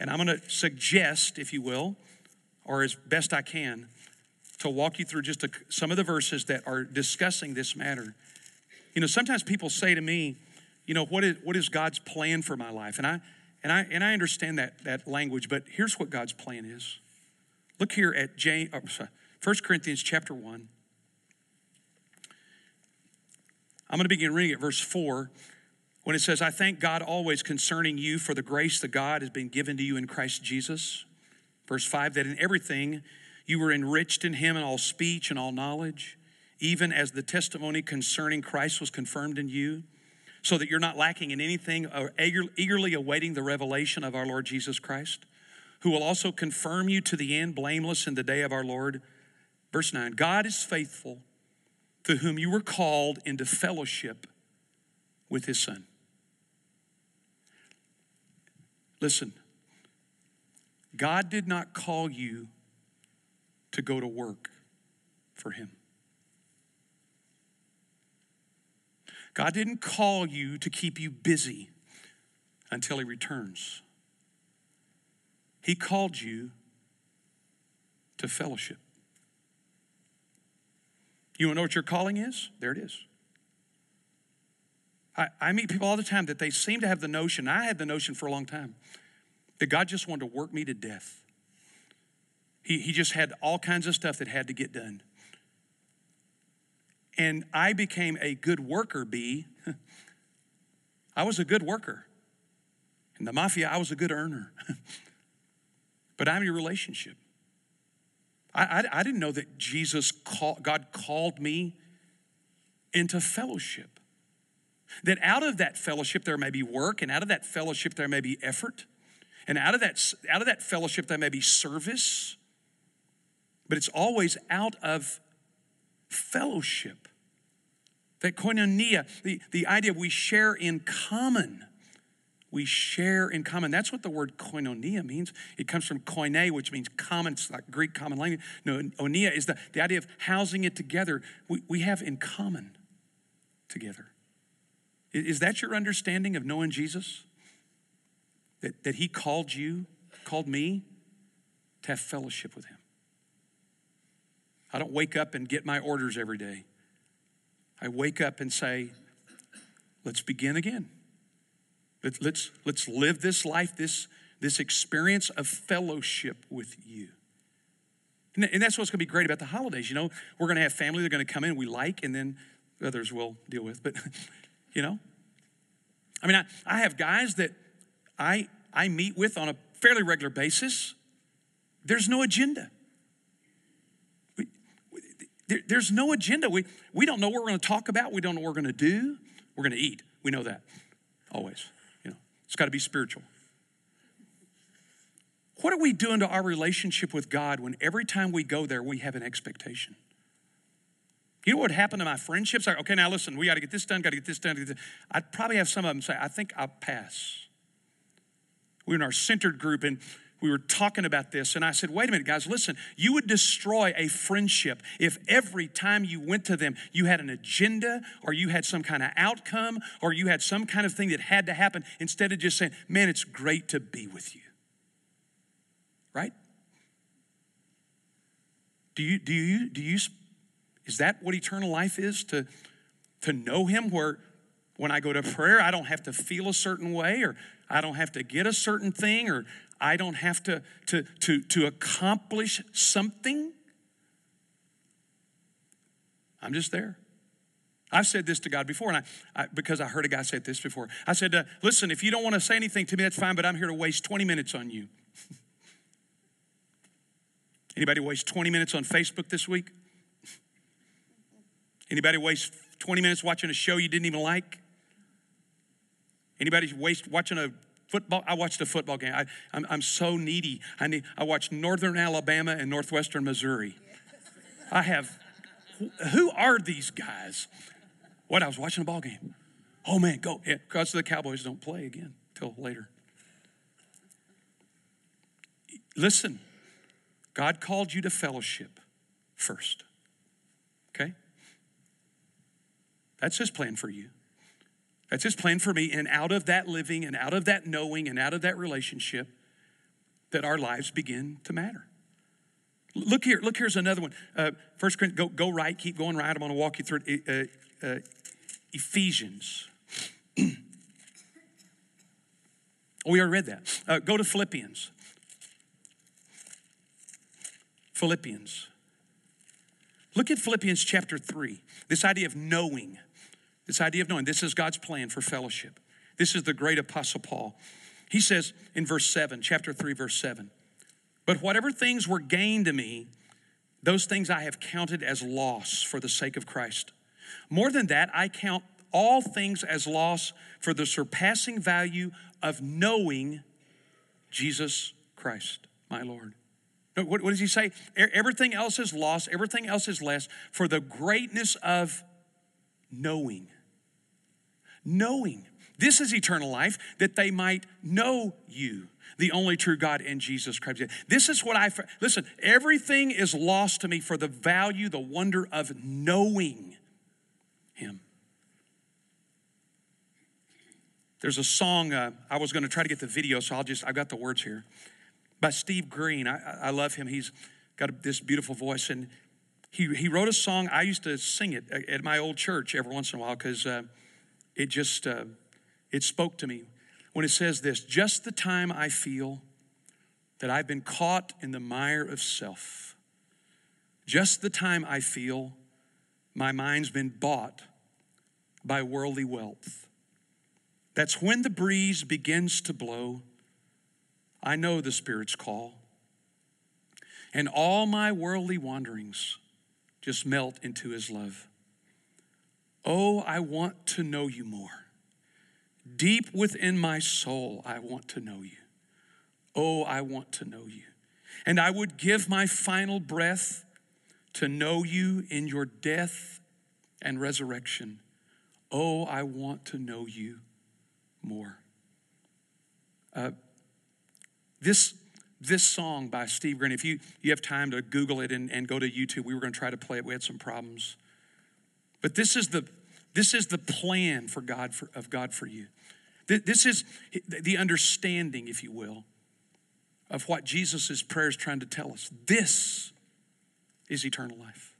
And I'm going to suggest, if you will, or as best I can, to walk you through just a, some of the verses that are discussing this matter. You know, sometimes people say to me, you know, what is, what is God's plan for my life? And I, and I, and I understand that, that language, but here's what God's plan is. Look here at James, oh, sorry, 1 Corinthians chapter 1. I'm going to begin reading at verse 4 when it says, I thank God always concerning you for the grace that God has been given to you in Christ Jesus. Verse 5 that in everything you were enriched in him in all speech and all knowledge, even as the testimony concerning Christ was confirmed in you, so that you're not lacking in anything uh, or eagerly awaiting the revelation of our Lord Jesus Christ, who will also confirm you to the end, blameless in the day of our Lord Verse 9 God is faithful, to whom you were called into fellowship with his Son. Listen, God did not call you to go to work for him. God didn't call you to keep you busy until he returns. He called you to fellowship. You want to know what your calling is? There it is. I, I meet people all the time that they seem to have the notion, I had the notion for a long time, that God just wanted to work me to death. He, he just had all kinds of stuff that had to get done. And I became a good worker bee. (laughs) I was a good worker. In the mafia, I was a good earner. (laughs) but I'm your relationship. I, I, I, didn't know that Jesus, call, God called me into fellowship. That out of that fellowship there may be work, and out of that fellowship there may be effort, and out of that, out of that fellowship there may be service, but it's always out of fellowship. That koinonia, the, the idea we share in common. We share in common. That's what the word koinonia means. It comes from koine, which means common, it's like Greek common language. No, onia is the, the idea of housing it together. We, we have in common together. Is that your understanding of knowing Jesus? That, that he called you, called me to have fellowship with him. I don't wake up and get my orders every day. I wake up and say, let's begin again. Let's, let's, let's live this life, this, this experience of fellowship with you. And, and that's what's going to be great about the holidays. You know, we're going to have family that are going to come in we like, and then others we'll deal with. But, (laughs) you know, I mean, I, I have guys that I, I meet with on a fairly regular basis. There's no agenda. There, there's no agenda. We, we don't know what we're going to talk about. We don't know what we're going to do. We're going to eat. We know that always. You know, it's got to be spiritual. What are we doing to our relationship with God when every time we go there, we have an expectation? You know what happened to my friendships? Like, okay, now listen, we got to get this done, got to get this done. I'd probably have some of them say, I think I'll pass. We're in our centered group, and we were talking about this, and I said, wait a minute, guys, listen, you would destroy a friendship if every time you went to them, you had an agenda or you had some kind of outcome or you had some kind of thing that had to happen instead of just saying, man, it's great to be with you. Right? Do you, do you, do you, is that what eternal life is? To, to know Him where when I go to prayer, I don't have to feel a certain way or I don't have to get a certain thing or I don't have to, to, to, to accomplish something. I'm just there. I've said this to God before, and I, I, because I heard a guy say this before. I said, uh, "Listen, if you don't want to say anything to me, that's fine. But I'm here to waste 20 minutes on you." (laughs) Anybody waste 20 minutes on Facebook this week? Anybody waste 20 minutes watching a show you didn't even like? Anybody waste watching a football i watched a football game. I, I'm, I'm so needy. I need i watched northern alabama and northwestern missouri. I have who are these guys? What i was watching a ball game. Oh man go because the cowboys don't play again till later. Listen god called you to fellowship first okay? That's his plan for you that's his plan for me. And out of that living and out of that knowing and out of that relationship, that our lives begin to matter. Look here, look here's another one. Uh, First Corinthians, go, go right, keep going right. I'm going to walk you through. Uh, uh, Ephesians. (clears throat) we already read that. Uh, go to Philippians. Philippians. Look at Philippians chapter 3. This idea of knowing. This idea of knowing this is God's plan for fellowship. This is the great apostle Paul. He says in verse 7, chapter 3, verse 7, but whatever things were gained to me, those things I have counted as loss for the sake of Christ. More than that, I count all things as loss for the surpassing value of knowing Jesus Christ, my Lord. What, what does he say? Everything else is lost, everything else is less for the greatness of knowing. Knowing. This is eternal life, that they might know you, the only true God and Jesus Christ. This is what I, listen, everything is lost to me for the value, the wonder of knowing Him. There's a song, uh, I was going to try to get the video, so I'll just, I've got the words here. By Steve Green. I, I love him. He's got this beautiful voice. And he, he wrote a song. I used to sing it at at my old church every once in a while because uh, it just, uh, it spoke to me. When it says this, just the time I feel that I've been caught in the mire of self, just the time I feel my mind's been bought by worldly wealth. That's when the breeze begins to blow. I know the Spirit's call. And all my worldly wanderings just melt into His love. Oh, I want to know you more. Deep within my soul, I want to know you. Oh, I want to know you. And I would give my final breath to know you in your death and resurrection. Oh, I want to know you more. Uh, this, this song by Steve Green, if you, you have time to Google it and, and go to YouTube, we were going to try to play it. We had some problems. But this is the, this is the plan for God for, of God for you. This is the understanding, if you will, of what Jesus' prayer is trying to tell us. This is eternal life.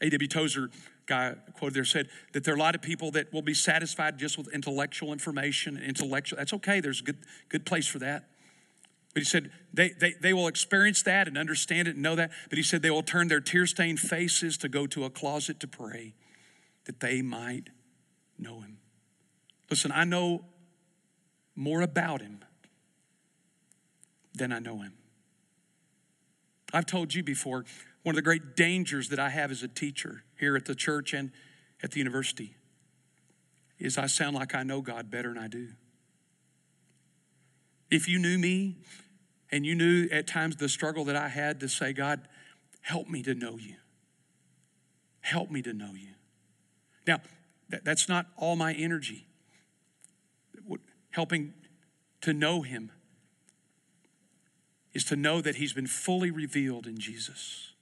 A.W. Tozer, guy quoted there, said that there are a lot of people that will be satisfied just with intellectual information. Intellectual, that's okay. There's a good, good place for that. But he said they, they, they will experience that and understand it and know that. But he said they will turn their tear stained faces to go to a closet to pray that they might know him. Listen, I know more about him than I know him. I've told you before, one of the great dangers that I have as a teacher here at the church and at the university is I sound like I know God better than I do. If you knew me and you knew at times the struggle that I had to say, God, help me to know you. Help me to know you. Now, that, that's not all my energy. Helping to know him is to know that he's been fully revealed in Jesus.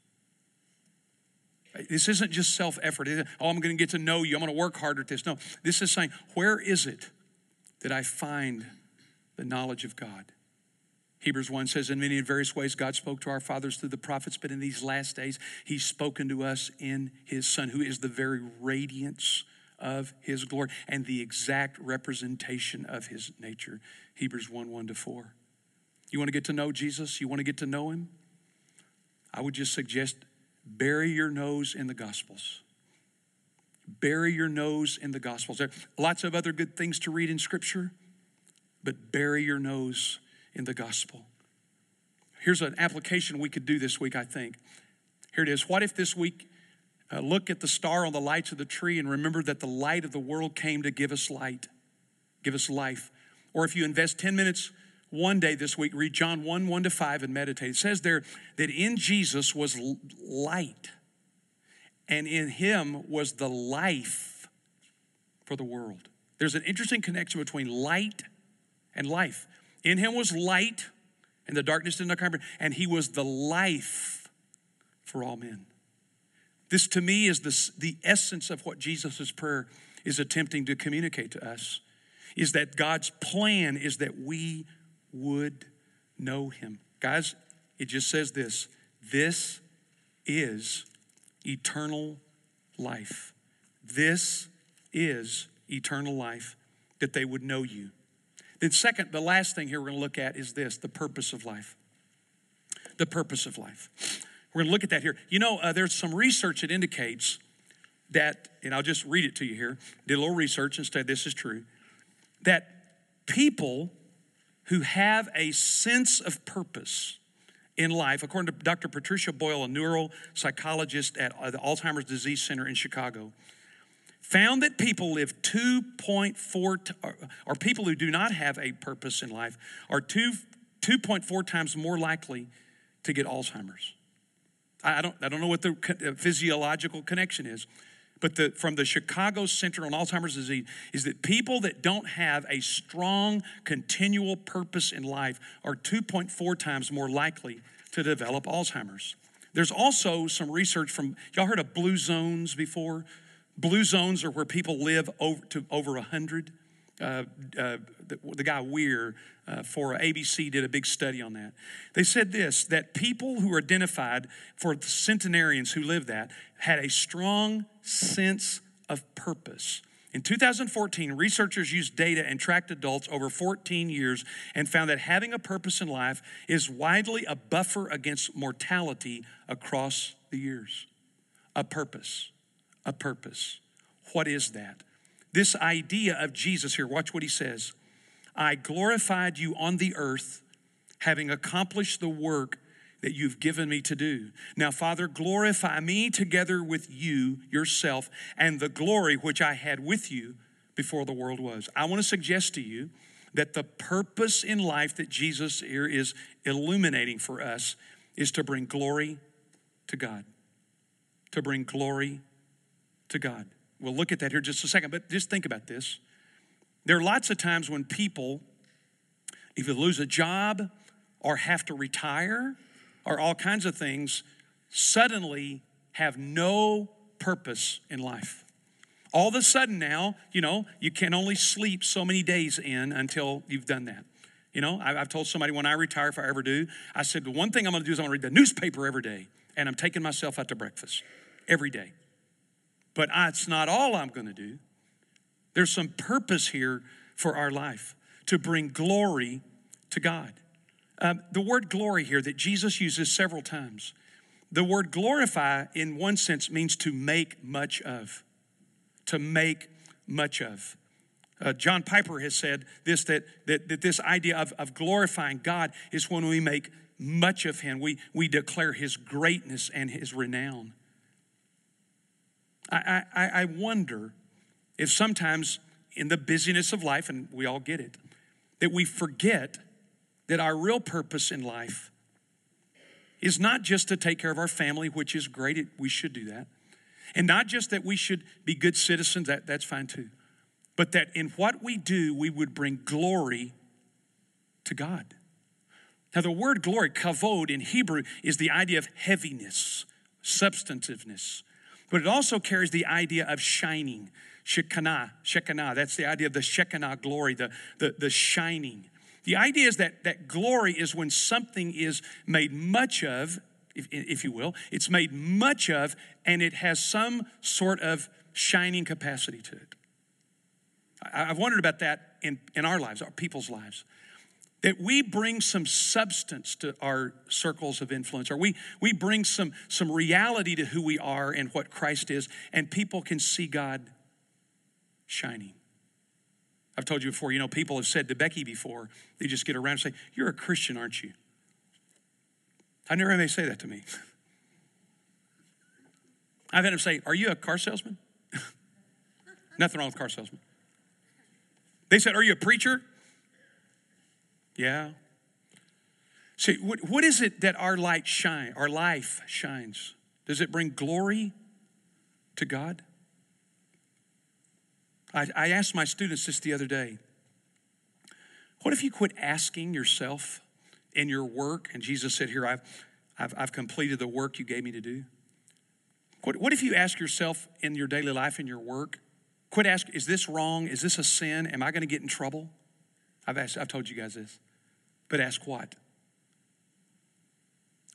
This isn't just self effort. Oh, I'm going to get to know you. I'm going to work harder at this. No, this is saying, where is it that I find the knowledge of God? Hebrews 1 says, In many and various ways, God spoke to our fathers through the prophets, but in these last days, He's spoken to us in His Son, who is the very radiance of His glory and the exact representation of His nature. Hebrews 1 1 to 4. You want to get to know Jesus? You want to get to know Him? I would just suggest bury your nose in the Gospels. Bury your nose in the Gospels. There are lots of other good things to read in Scripture, but bury your nose in the Gospel. Here's an application we could do this week, I think. Here it is. What if this week, uh, look at the star on the lights of the tree and remember that the light of the world came to give us light, give us life? Or if you invest 10 minutes one day this week, read John 1 1 to 5 and meditate. It says there that in Jesus was light, and in him was the life for the world. There's an interesting connection between light and life. In him was light, and the darkness did not comprehend, and he was the life for all men. This to me is the, the essence of what Jesus' prayer is attempting to communicate to us is that God's plan is that we would know him. Guys, it just says this this is eternal life. This is eternal life, that they would know you. Then, second, the last thing here we're going to look at is this the purpose of life. The purpose of life. We're going to look at that here. You know, uh, there's some research that indicates that, and I'll just read it to you here. Did a little research and said this is true, that people who have a sense of purpose in life, according to Dr. Patricia Boyle, a neuropsychologist at uh, the Alzheimer's Disease Center in Chicago, found that people live 2.4, t- or- or people who do not have a purpose in life are 2, 2.4 times more likely to get Alzheimer's. I don't, I don't know what the physiological connection is, but the, from the Chicago Center on Alzheimer's Disease is that people that don't have a strong, continual purpose in life are 2.4 times more likely to develop Alzheimer's. There's also some research from, y'all heard of blue zones before? Blue zones are where people live over to over 100. Uh, uh, the, the guy Weir uh, for ABC did a big study on that. They said this that people who were identified for centenarians who lived that had a strong sense of purpose. In 2014, researchers used data and tracked adults over 14 years and found that having a purpose in life is widely a buffer against mortality across the years. A purpose, a purpose. What is that? This idea of Jesus here, watch what he says. I glorified you on the earth, having accomplished the work that you've given me to do. Now, Father, glorify me together with you, yourself, and the glory which I had with you before the world was. I want to suggest to you that the purpose in life that Jesus here is illuminating for us is to bring glory to God. To bring glory to God. We'll look at that here just a second, but just think about this. There are lots of times when people, if you lose a job or have to retire or all kinds of things, suddenly have no purpose in life. All of a sudden now, you know, you can only sleep so many days in until you've done that. You know, I've told somebody when I retire, if I ever do, I said, the one thing I'm gonna do is I'm gonna read the newspaper every day, and I'm taking myself out to breakfast every day. But it's not all I'm gonna do. There's some purpose here for our life to bring glory to God. Um, the word glory here that Jesus uses several times, the word glorify in one sense means to make much of. To make much of. Uh, John Piper has said this that, that, that this idea of, of glorifying God is when we make much of Him, we, we declare His greatness and His renown. I, I, I wonder if sometimes in the busyness of life, and we all get it, that we forget that our real purpose in life is not just to take care of our family, which is great, we should do that. And not just that we should be good citizens, that, that's fine too. But that in what we do, we would bring glory to God. Now, the word glory, kavod in Hebrew, is the idea of heaviness, substantiveness, but it also carries the idea of shining. Shekinah, Shekinah, that's the idea of the Shekinah glory, the, the, the shining. The idea is that, that glory is when something is made much of, if, if you will, it's made much of, and it has some sort of shining capacity to it. I, I've wondered about that in, in our lives, our people's lives that we bring some substance to our circles of influence or we, we bring some, some reality to who we are and what christ is and people can see god shining. I've told you before you know people have said to becky before they just get around and say you're a christian aren't you? I never had anybody say that to me. (laughs) I've had them say are you a car salesman? (laughs) Nothing wrong with car salesman they said are you a preacher yeah. See, what, what is it that our light shine, our life shines? Does it bring glory to God? I, I asked my students this the other day. What if you quit asking yourself in your work, and Jesus said, Here, I've, I've, I've completed the work you gave me to do? What, what if you ask yourself in your daily life, in your work, quit asking, Is this wrong? Is this a sin? Am I going to get in trouble? I've, asked, I've told you guys this. But ask what?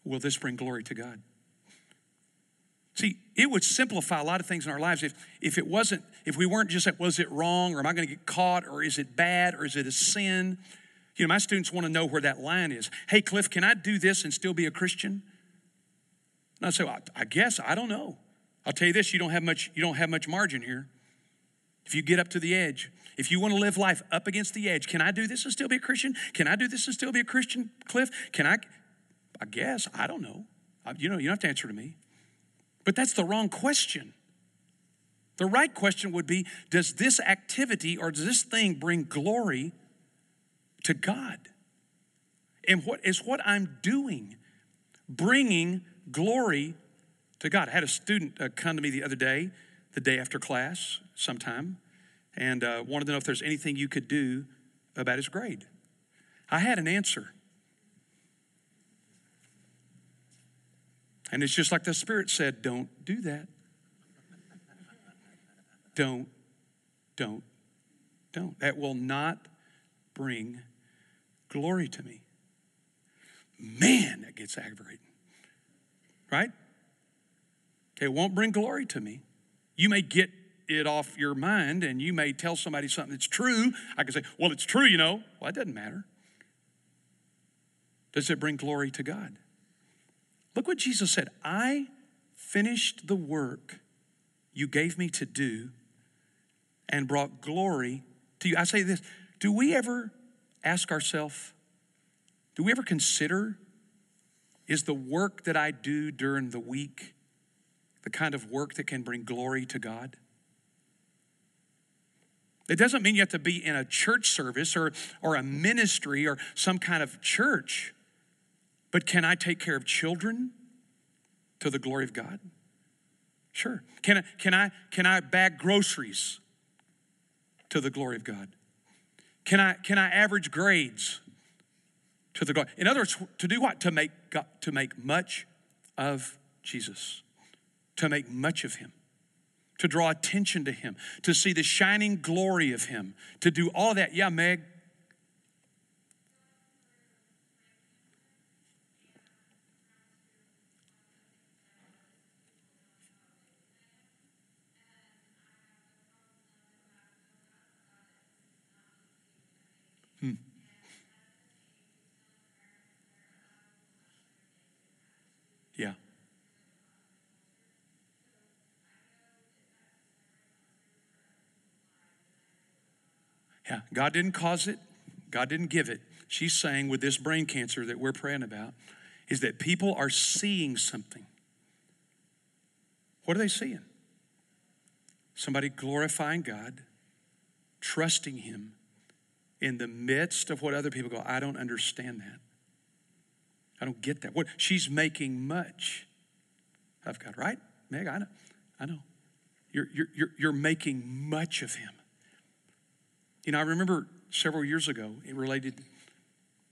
Will this bring glory to God? See, it would simplify a lot of things in our lives if, if it wasn't, if we weren't just like, was it wrong or am I going to get caught or is it bad or is it a sin? You know, my students want to know where that line is. Hey, Cliff, can I do this and still be a Christian? And I say, well, I guess, I don't know. I'll tell you this, you don't have much, you don't have much margin here. If you get up to the edge, if you want to live life up against the edge, can I do this and still be a Christian? Can I do this and still be a Christian, Cliff? Can I? I guess. I don't know. You know, you don't have to answer to me. But that's the wrong question. The right question would be Does this activity or does this thing bring glory to God? And what is what I'm doing bringing glory to God. I had a student uh, come to me the other day, the day after class, sometime, and uh, wanted to know if there's anything you could do about his grade. I had an answer. And it's just like the Spirit said don't do that. Don't, don't, don't. That will not bring glory to me. Man, that gets aggravating. Right? Okay, it won't bring glory to me. You may get it off your mind and you may tell somebody something that's true. I can say, well, it's true, you know. Well, it doesn't matter. Does it bring glory to God? Look what Jesus said I finished the work you gave me to do and brought glory to you. I say this do we ever ask ourselves, do we ever consider, is the work that I do during the week the kind of work that can bring glory to God? It doesn't mean you have to be in a church service or, or a ministry or some kind of church. But can I take care of children to the glory of God? Sure. Can I, can I, can I bag groceries to the glory of God? Can I, can I average grades to the glory? In other words, to do what? To make, God, to make much of Jesus, to make much of Him, to draw attention to Him, to see the shining glory of Him, to do all that. Yeah, Meg, Yeah. Yeah, God didn't cause it, God didn't give it. She's saying with this brain cancer that we're praying about is that people are seeing something. What are they seeing? Somebody glorifying God, trusting Him in the midst of what other people go, I don't understand that. I don't get that. What she's making much of God, right? Meg, I know. I know. You're, you're, you're, you're making much of him. You know, I remember several years ago, it related,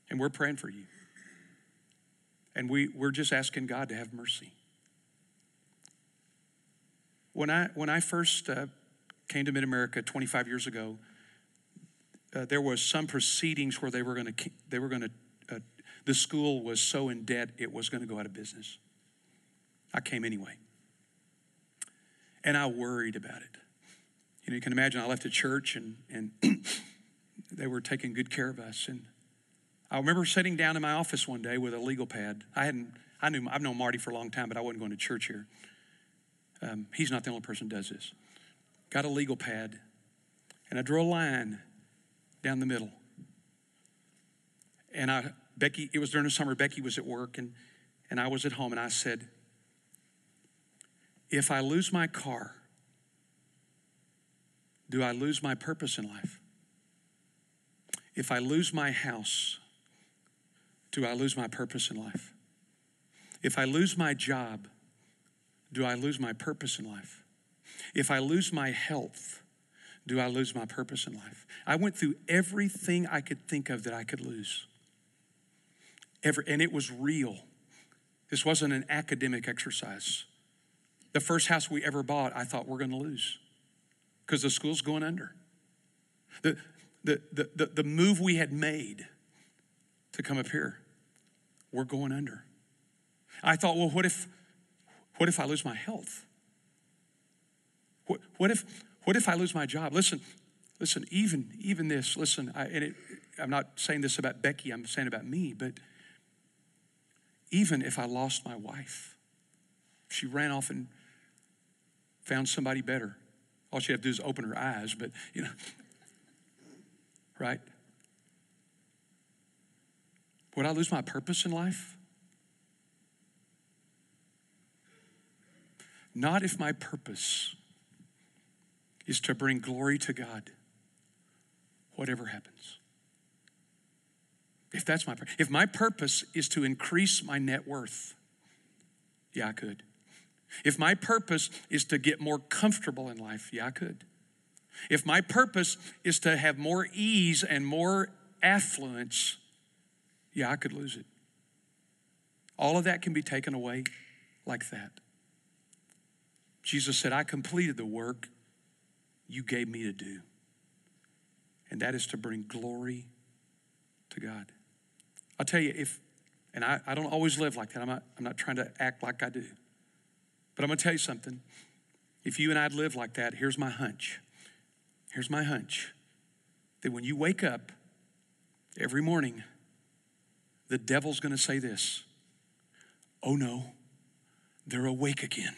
and we're praying for you. And we, we're just asking God to have mercy. When I, when I first uh, came to Mid America 25 years ago, uh, there was some proceedings where they were going to they were going to uh, the school was so in debt it was going to go out of business. I came anyway. And I worried about it. You can imagine I left a church and, and (clears throat) they were taking good care of us. And I remember sitting down in my office one day with a legal pad. I hadn't, I knew, I've known Marty for a long time, but I wasn't going to church here. Um, he's not the only person who does this. Got a legal pad, and I drew a line down the middle. And I Becky, it was during the summer, Becky was at work and, and I was at home, and I said, If I lose my car, do I lose my purpose in life? If I lose my house, do I lose my purpose in life? If I lose my job, do I lose my purpose in life? If I lose my health, do I lose my purpose in life? I went through everything I could think of that I could lose ever, and it was real. This wasn't an academic exercise. The first house we ever bought, I thought we're going to lose because the school's going under. The, the, the, the, the move we had made to come up here, we're going under. I thought, well, what if, what if I lose my health? What, what if, what if I lose my job? Listen, listen, even, even this, listen, I, and it, I'm not saying this about Becky, I'm saying about me, but even if I lost my wife. She ran off and found somebody better. All she had to do is open her eyes, but you know, right? Would I lose my purpose in life? Not if my purpose is to bring glory to God, whatever happens. If that's my if my purpose is to increase my net worth, Yeah, I could. If my purpose is to get more comfortable in life, yeah, I could. If my purpose is to have more ease and more affluence, yeah, I could lose it. All of that can be taken away like that. Jesus said, I completed the work you gave me to do, and that is to bring glory to God. I'll tell you, if, and I, I don't always live like that, I'm not, I'm not trying to act like I do, but I'm gonna tell you something. If you and I'd live like that, here's my hunch. Here's my hunch that when you wake up every morning, the devil's gonna say this Oh no, they're awake again.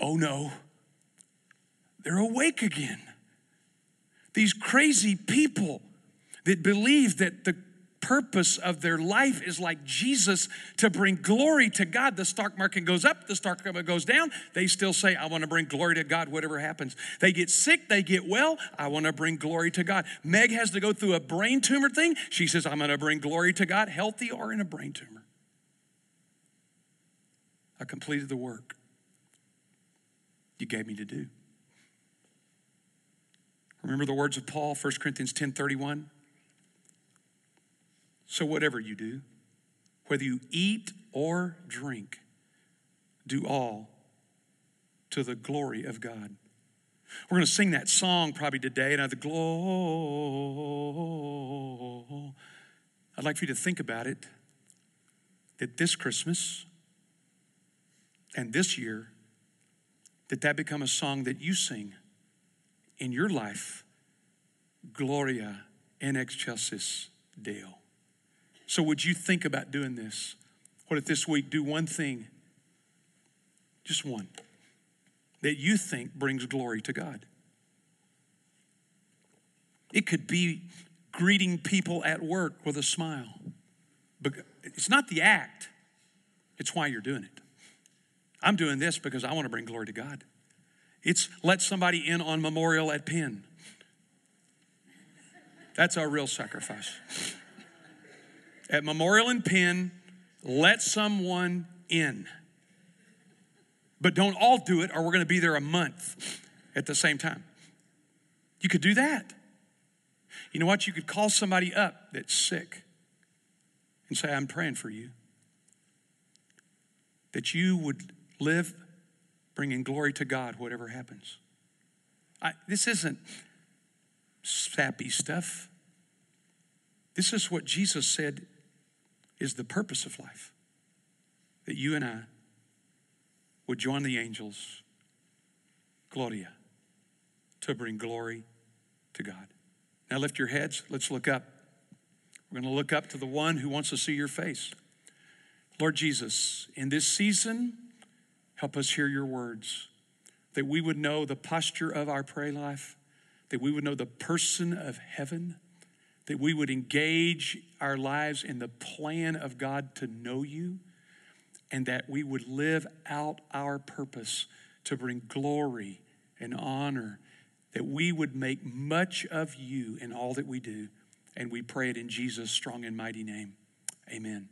Oh no, they're awake again. These crazy people that believe that the purpose of their life is like Jesus to bring glory to God. The stock market goes up, the stock market goes down. They still say, I want to bring glory to God, whatever happens. They get sick, they get well. I want to bring glory to God. Meg has to go through a brain tumor thing. She says, I'm going to bring glory to God, healthy or in a brain tumor. I completed the work you gave me to do. Remember the words of Paul, 1 Corinthians 10 31? So, whatever you do, whether you eat or drink, do all to the glory of God. We're going to sing that song probably today, and the glory. I'd like for you to think about it that this Christmas and this year, that that become a song that you sing in your life. Gloria in excelsis Deo. So, would you think about doing this? What if this week do one thing, just one, that you think brings glory to God? It could be greeting people at work with a smile. But it's not the act, it's why you're doing it. I'm doing this because I want to bring glory to God. It's let somebody in on memorial at Penn. That's our real sacrifice. At Memorial and Penn, let someone in. But don't all do it, or we're going to be there a month at the same time. You could do that. You know what? You could call somebody up that's sick and say, I'm praying for you. That you would live bringing glory to God, whatever happens. I, this isn't sappy stuff. This is what Jesus said is the purpose of life that you and I would join the angels, Gloria, to bring glory to God. Now lift your heads. Let's look up. We're going to look up to the one who wants to see your face. Lord Jesus, in this season, help us hear your words, that we would know the posture of our prayer life, that we would know the person of heaven that we would engage our lives in the plan of God to know you, and that we would live out our purpose to bring glory and honor, that we would make much of you in all that we do. And we pray it in Jesus' strong and mighty name. Amen.